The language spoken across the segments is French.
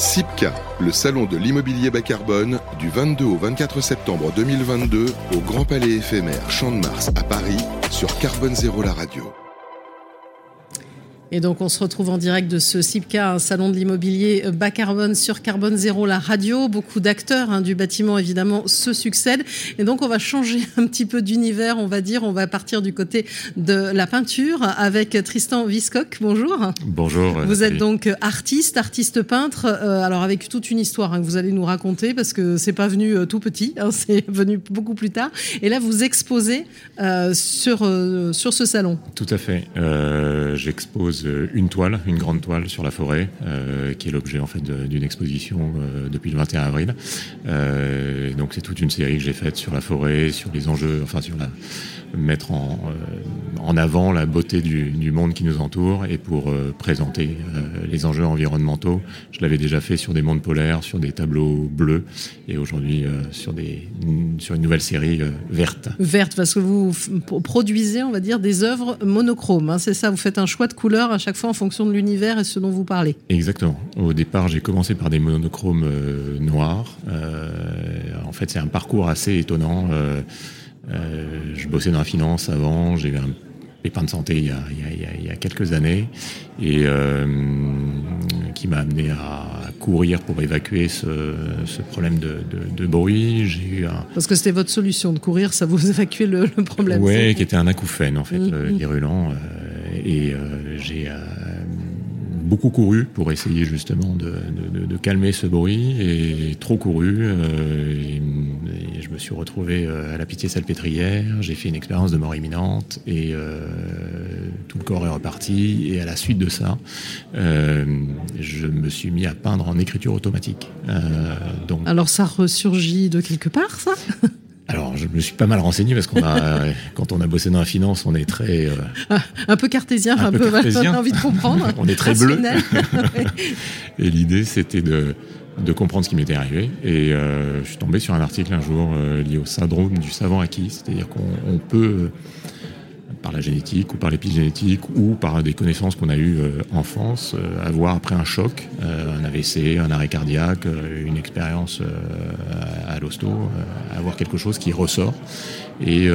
SIPCA, le salon de l'immobilier bas carbone, du 22 au 24 septembre 2022 au Grand Palais éphémère Champ de Mars à Paris sur Carbone Zéro la radio. Et donc, on se retrouve en direct de ce CIPCA, un salon de l'immobilier bas carbone sur Carbone Zéro, la radio. Beaucoup d'acteurs hein, du bâtiment, évidemment, se succèdent. Et donc, on va changer un petit peu d'univers, on va dire. On va partir du côté de la peinture avec Tristan Viscock. Bonjour. Bonjour. Vous êtes donc artiste, artiste peintre. Euh, alors, avec toute une histoire hein, que vous allez nous raconter, parce que c'est pas venu euh, tout petit, hein, c'est venu beaucoup plus tard. Et là, vous exposez euh, sur, euh, sur ce salon. Tout à fait. Euh, J'expose euh, une toile, une grande toile sur la forêt, euh, qui est l'objet en fait d'une exposition euh, depuis le 21 avril. Donc c'est toute une série que j'ai faite sur la forêt, sur les enjeux, enfin sur mettre en, en avant la beauté du, du, monde qui nous entoure et pour présenter les enjeux environnementaux. Je l'avais déjà fait sur des mondes polaires, sur des tableaux bleus et aujourd'hui sur, sur une nouvelle série verte. Verte, parce que vous produisez, on va dire, des œuvres monochromes. Hein, c'est ça, vous faites un choix de couleurs à chaque fois en fonction de l'univers et ce dont vous parlez. Exactement. Au départ, j'ai commencé par des monochromes noirs. en fait, c'est un parcours assez étonnant. Euh, je bossais dans la finance avant, j'ai eu un pépin de santé il y a, il y a, il y a quelques années et euh, qui m'a amené à courir pour évacuer ce, ce problème de, de, de bruit. J'ai eu un... Parce que c'était votre solution de courir, ça vous évacuait le, le problème. Oui, qui était un acouphène en fait, mmh, euh, virulent. Euh, et euh, j'ai beaucoup couru pour essayer justement de, calmer ce bruit et trop couru. Euh, et, je me suis retrouvé euh, à la pitié salpêtrière. J'ai fait une expérience de mort imminente et euh, tout le corps est reparti. Et à la suite de ça, euh, je me suis mis à peindre en écriture automatique. Euh, Alors ça ressurgit de quelque part, ça? Je me suis pas mal renseigné parce qu'on a, quand on a bossé dans la finance, on est très euh, un peu cartésien, un, un peu, peu cartésien. on a envie de comprendre. on est très bleu. et l'idée, c'était de de comprendre ce qui m'était arrivé. Et euh, je suis tombé sur un article un jour euh, lié au syndrome du savant acquis, c'est-à-dire qu'on peut par la génétique ou par l'épigénétique ou par des connaissances qu'on a eues euh, enfance, euh, avoir après un choc, euh, un AVC, un arrêt cardiaque, une expérience à l'hosto, avoir quelque chose qui ressort et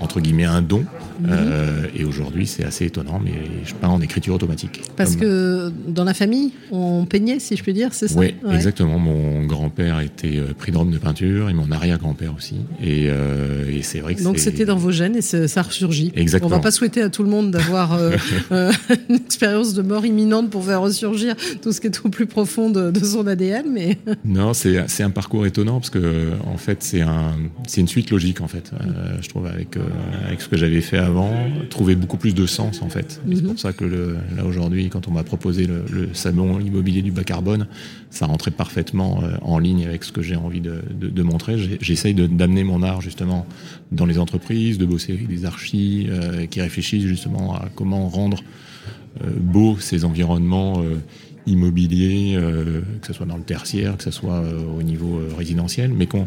entre guillemets un don. Mmh. et aujourd'hui, c'est assez étonnant, mais je peins en écriture automatique. Parce comme... que dans la famille, on peignait, si je peux dire, c'est ça Oui, ouais. exactement. Mon grand-père était prix de Rome de peinture et mon arrière-grand-père aussi. Et, et c'est vrai que Donc c'était dans vos gènes et ça ressurgit. Exactement. On va pas souhaiter à tout le monde d'avoir euh, euh, une expérience de mort imminente pour faire ressurgir tout ce qui est au plus profond de, de son ADN, mais non, c'est un parcours étonnant parce que en fait c'est un c'est une suite logique en fait. Euh, je trouve avec euh, avec ce que j'avais fait avant, trouver beaucoup plus de sens en fait. Mm -hmm. C'est pour ça que le, là aujourd'hui, quand on m'a proposé le, le, salon immobilier du bas carbone, ça rentrait parfaitement euh, en ligne avec ce que j'ai envie de, de, de montrer. J'essaye d'amener mon art justement dans les entreprises, de bosser avec des archis euh, qui réfléchissent justement à comment rendre euh, beau ces environnements euh, immobiliers, que ce soit dans le tertiaire, que ce soit au niveau résidentiel, mais qu'on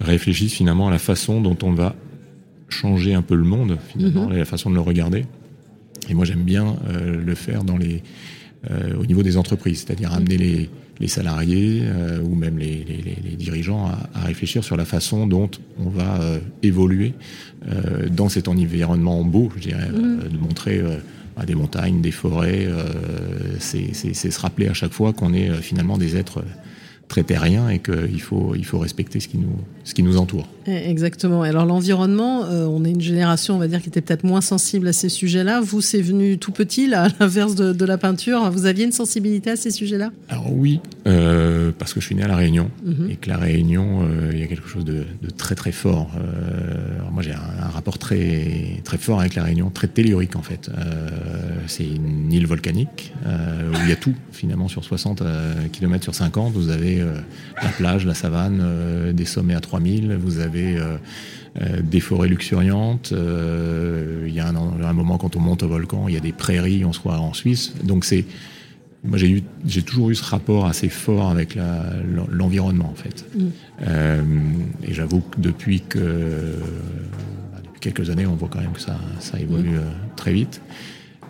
réfléchisse finalement à la façon dont on va changer un peu le monde, finalement, mm -hmm. et la façon de le regarder. Et moi, j'aime bien euh, le faire dans les, euh, au niveau des entreprises, c'est-à-dire amener les, les salariés euh, ou même les, les, les dirigeants à, à, réfléchir sur la façon dont on va euh, évoluer euh, dans cet environnement beau, je dirais, mmh. de montrer euh, des montagnes, des forêts, euh, c'est se rappeler à chaque fois qu'on est euh, finalement des êtres très terrien et qu'il faut, il faut respecter ce qui, nous, ce qui nous entoure. Exactement. Alors l'environnement, euh, on est une génération, on va dire, qui était peut-être moins sensible à ces sujets-là. Vous, c'est venu tout petit, là, à l'inverse de, de, la peinture. Vous aviez une sensibilité à ces sujets-là? Alors oui, euh, parce que je suis né à La Réunion mm -hmm. et que La Réunion, euh, il y a quelque chose de, de très très fort. Euh, moi, j'ai un, un, rapport très très fort avec La Réunion, très tellurique en fait. C'est une île volcanique où il y a tout finalement sur 60 km sur 50. Vous avez la plage, la savane, des sommets à 3000. Vous avez euh, des forêts luxuriantes. Euh, il y a un, un, moment quand on monte au volcan, il y a des prairies, on se croit en Suisse. Donc c'est moi j'ai eu j'ai toujours eu ce rapport assez fort avec l'environnement en fait. Mm. Euh, et j'avoue que depuis que bah, depuis quelques années, on voit quand même que ça ça évolue mm. très vite.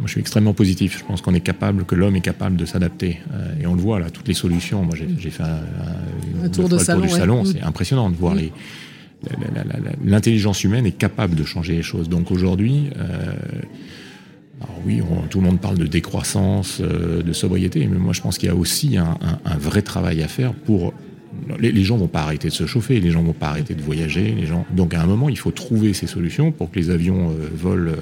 moi, je suis extrêmement positif. Je pense qu'on est capable, que l'homme est capable de s'adapter. et on le voit là, toutes les solutions. Moi, j'ai fait un, tour, de salon, du salon. C'est impressionnant de voir les l'intelligence humaine est capable de changer les choses. Donc aujourd'hui, alors oui, tout le monde parle de décroissance, euh, de sobriété, mais moi je pense qu'il y a aussi un, vrai travail à faire pour... Les, les, gens vont pas arrêter de se chauffer, les gens vont pas arrêter de voyager, les gens... Donc à un moment, il faut trouver ces solutions pour que les avions euh, volent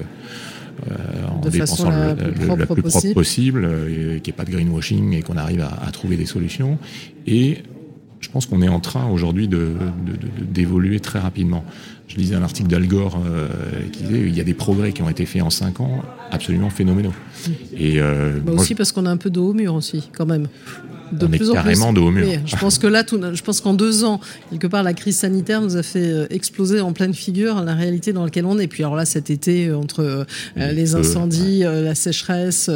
euh, en dépensant le, plus, propre possible, qu'il n'y ait pas de greenwashing et qu'on arrive à, trouver des solutions. Et je pense qu'on est en train aujourd'hui d'évoluer très rapidement. Je lisais un article d'Al Gore euh, qui disait qu'il y a des progrès qui ont été faits en 5 ans absolument phénoménaux. Et euh, bah aussi parce qu'on a un peu de haut mur aussi, quand même de on plus est carrément de haut mur. je pense que là, tout, je pense qu'en deux ans, quelque part, la crise sanitaire nous a fait euh, exploser en pleine figure la réalité dans laquelle on est. Puis alors là, cet été, euh, entre euh, les incendies, la sécheresse,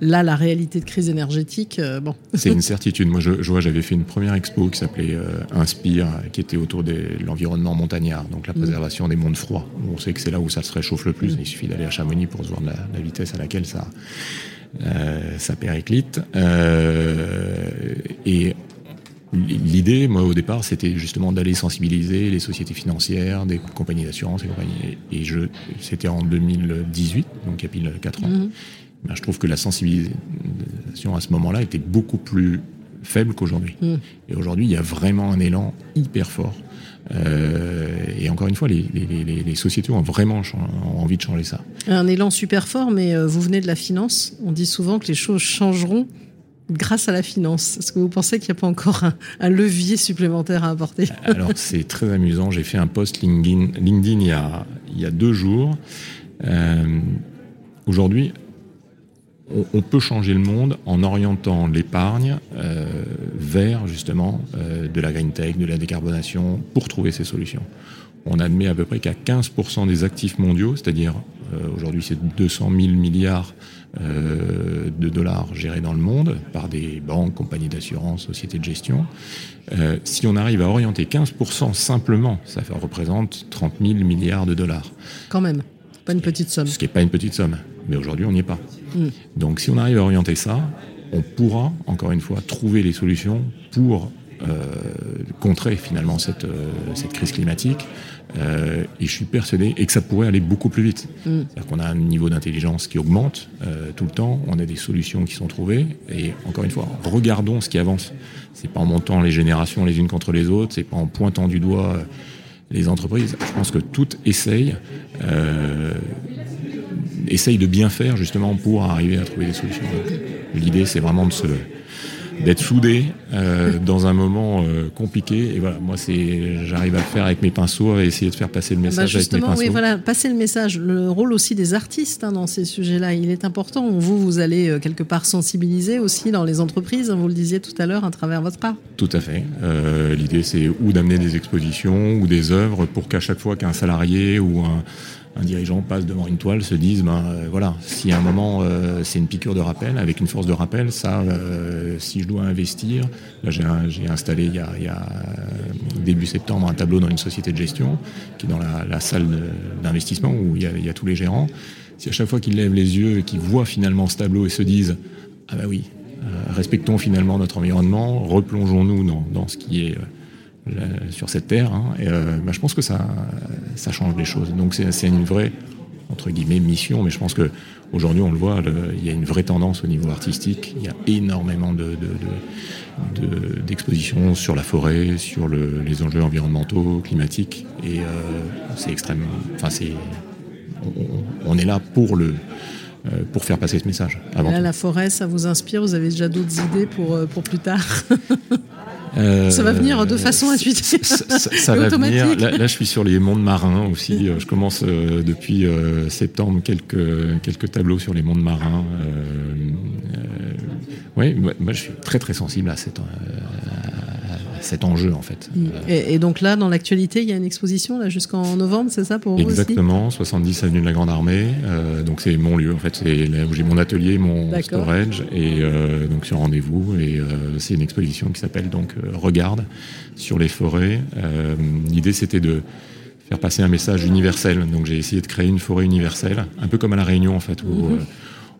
là, la réalité de crise énergétique, bon. C'est une certitude. Moi, je, vois, j'avais fait une première expo qui s'appelait Inspire, qui était autour de l'environnement montagnard, donc la mm. préservation des mondes froids. On sait que c'est là où ça se réchauffe le plus. Mm. Il suffit d'aller à Chamonix pour se voir la vitesse à laquelle ça euh, ça périclite. Euh, et L'idée, moi, au départ, c'était justement d'aller sensibiliser les sociétés financières, des compagnies d'assurance et compagnies. Et je, c'était en 2018, donc il y a pile 4 ans. Mhm. Ben, je trouve que la sensibilisation à ce moment-là était beaucoup plus faible qu'aujourd'hui. Mhm. Et aujourd'hui, il y a vraiment un élan hyper fort euh, et encore une fois, les, sociétés ont vraiment envie de changer ça. Un élan super fort, mais euh, vous venez de la finance. On dit souvent que les choses changeront grâce à la finance. Est-ce que vous pensez qu'il n'y a pas encore un, levier supplémentaire à apporter? Alors c'est très amusant. J'ai fait un post LinkedIn, LinkedIn il, y a, il y a deux jours. Euh, aujourd'hui, on, peut changer le monde en orientant l'épargne euh, vers justement euh, de la green tech, de la décarbonation, pour trouver ces solutions. On admet à peu près qu'à 15% des actifs mondiaux, c'est-à-dire euh, aujourd'hui c'est 200 000 milliards de dollars gérés dans le monde par des banques, compagnies d'assurance, sociétés de gestion, si on arrive à orienter 15% simplement, ça représente 30 000 milliards de dollars. Quand même, pas une petite somme. Ce qui n'est pas une petite somme. Mais aujourd'hui, on n'y est pas. Mm. Donc si on arrive à orienter ça, on pourra, encore une fois, trouver les solutions pour euh, contrer finalement cette, euh, cette crise climatique. Euh, et je suis persuadé et que ça pourrait aller beaucoup plus vite. Mm. C'est-à-dire qu'on a un niveau d'intelligence qui augmente tout le temps, on a des solutions qui sont trouvées, et encore une fois, regardons ce qui avance. C'est pas en montant les générations les unes contre les autres, c'est pas en pointant du doigt les entreprises. Je pense que toutes essayent essaye de bien faire justement pour arriver à trouver des solutions. L'idée, c'est vraiment de se d'être soudé euh, dans un moment euh, compliqué. Et voilà, moi, c'est, j'arrive à le faire avec mes pinceaux, à essayer de faire passer le bah, message avec mes pinceaux. Oui, voilà, passer le message. Le rôle aussi des artistes hein, dans ces sujets-là, il est important. Vous, vous allez euh, quelque part sensibiliser aussi dans les entreprises. Hein, vous le disiez tout à l'heure à travers votre art. Tout à fait. l'idée, c'est ou d'amener des expositions ou des œuvres pour qu'à chaque fois qu'un salarié ou un un dirigeant passe devant une toile, se disent, ben euh, voilà, si à un moment euh, c'est une piqûre de rappel, avec une force de rappel, ça, euh, si je dois investir, là j'ai installé il y, a, il y, a, début septembre un tableau dans une société de gestion, qui est dans la, la salle d'investissement où il y, a, il y, a, tous les gérants. Si à chaque fois qu'ils lèvent les yeux et qu'ils voient finalement ce tableau et se disent, ah ben oui, respectons finalement notre environnement, replongeons-nous dans, dans, ce qui est sur cette terre. Hein, et, euh, bah, je pense que ça, ça change les choses. Donc c'est une vraie entre guillemets mission, mais je pense que aujourd'hui on le voit, il y a une vraie tendance au niveau artistique. Il y a énormément d'expositions de, sur la forêt, sur les enjeux environnementaux, climatiques, et euh, c'est extrêmement. Enfin, c'est on, est là pour le pour faire passer ce message. Là, la forêt, ça vous inspire? Vous avez déjà d'autres idées pour, pour plus tard? Euh, ça va venir de façon intuitive. Ça, va venir. Là, je suis sur les mondes marins aussi. Euh, je commence euh, depuis septembre quelques, quelques tableaux sur les mondes marins. oui, moi, je suis très très sensible à cette, cet enjeu en fait. Mm. Et, donc là, dans l'actualité, il y a une exposition là jusqu'en novembre, c'est ça pour vous Exactement, 70 avenue de la Grande Armée. Euh, donc c'est mon lieu en fait, c'est là où j'ai mon atelier, mon storage et euh, donc sur rendez-vous et euh, c'est une exposition qui s'appelle donc Regarde sur les forêts. L'idée c'était de faire passer un message universel. Donc j'ai essayé de créer une forêt universelle, un peu comme à la Réunion en fait où mm-hmm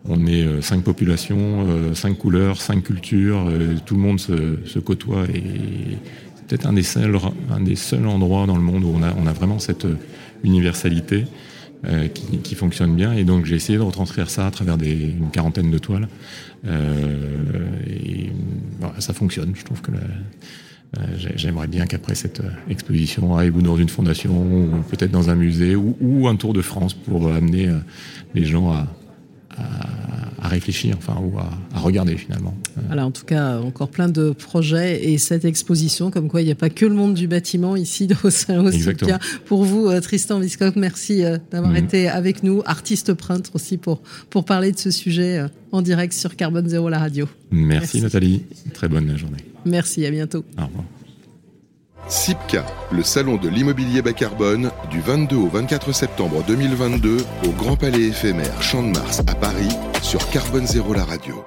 on est cinq populations, cinq couleurs, cinq cultures, tout le monde se, côtoie et c'est peut-être un des seuls un des seuls endroits dans le monde où on a vraiment cette universalité qui, fonctionne bien et donc j'ai essayé de retranscrire ça à travers une quarantaine de toiles et ça fonctionne. Je trouve que euh, j'aimerais bien qu'après cette euh, exposition aille ou dans une fondation peut-être dans un musée ou, un tour de France pour amener euh, les gens à, à, réfléchir, enfin, ou à, regarder finalement. Voilà, en tout cas, encore plein de projets et cette exposition, comme quoi il n'y a pas que le monde du bâtiment ici au Salon Exactement. Pour vous, Tristan Viscock, merci d'avoir mhm. été avec nous, artiste peintre aussi, pour, pour parler de ce sujet en direct sur Carbone Zéro, la radio. Merci, Nathalie, très bonne journée. Merci, à bientôt. Au revoir. SIPCA, le salon de l'immobilier bas carbone, du 22 au 24 septembre 2022 au Grand Palais éphémère Champ de Mars à Paris sur Carbone Zéro la radio.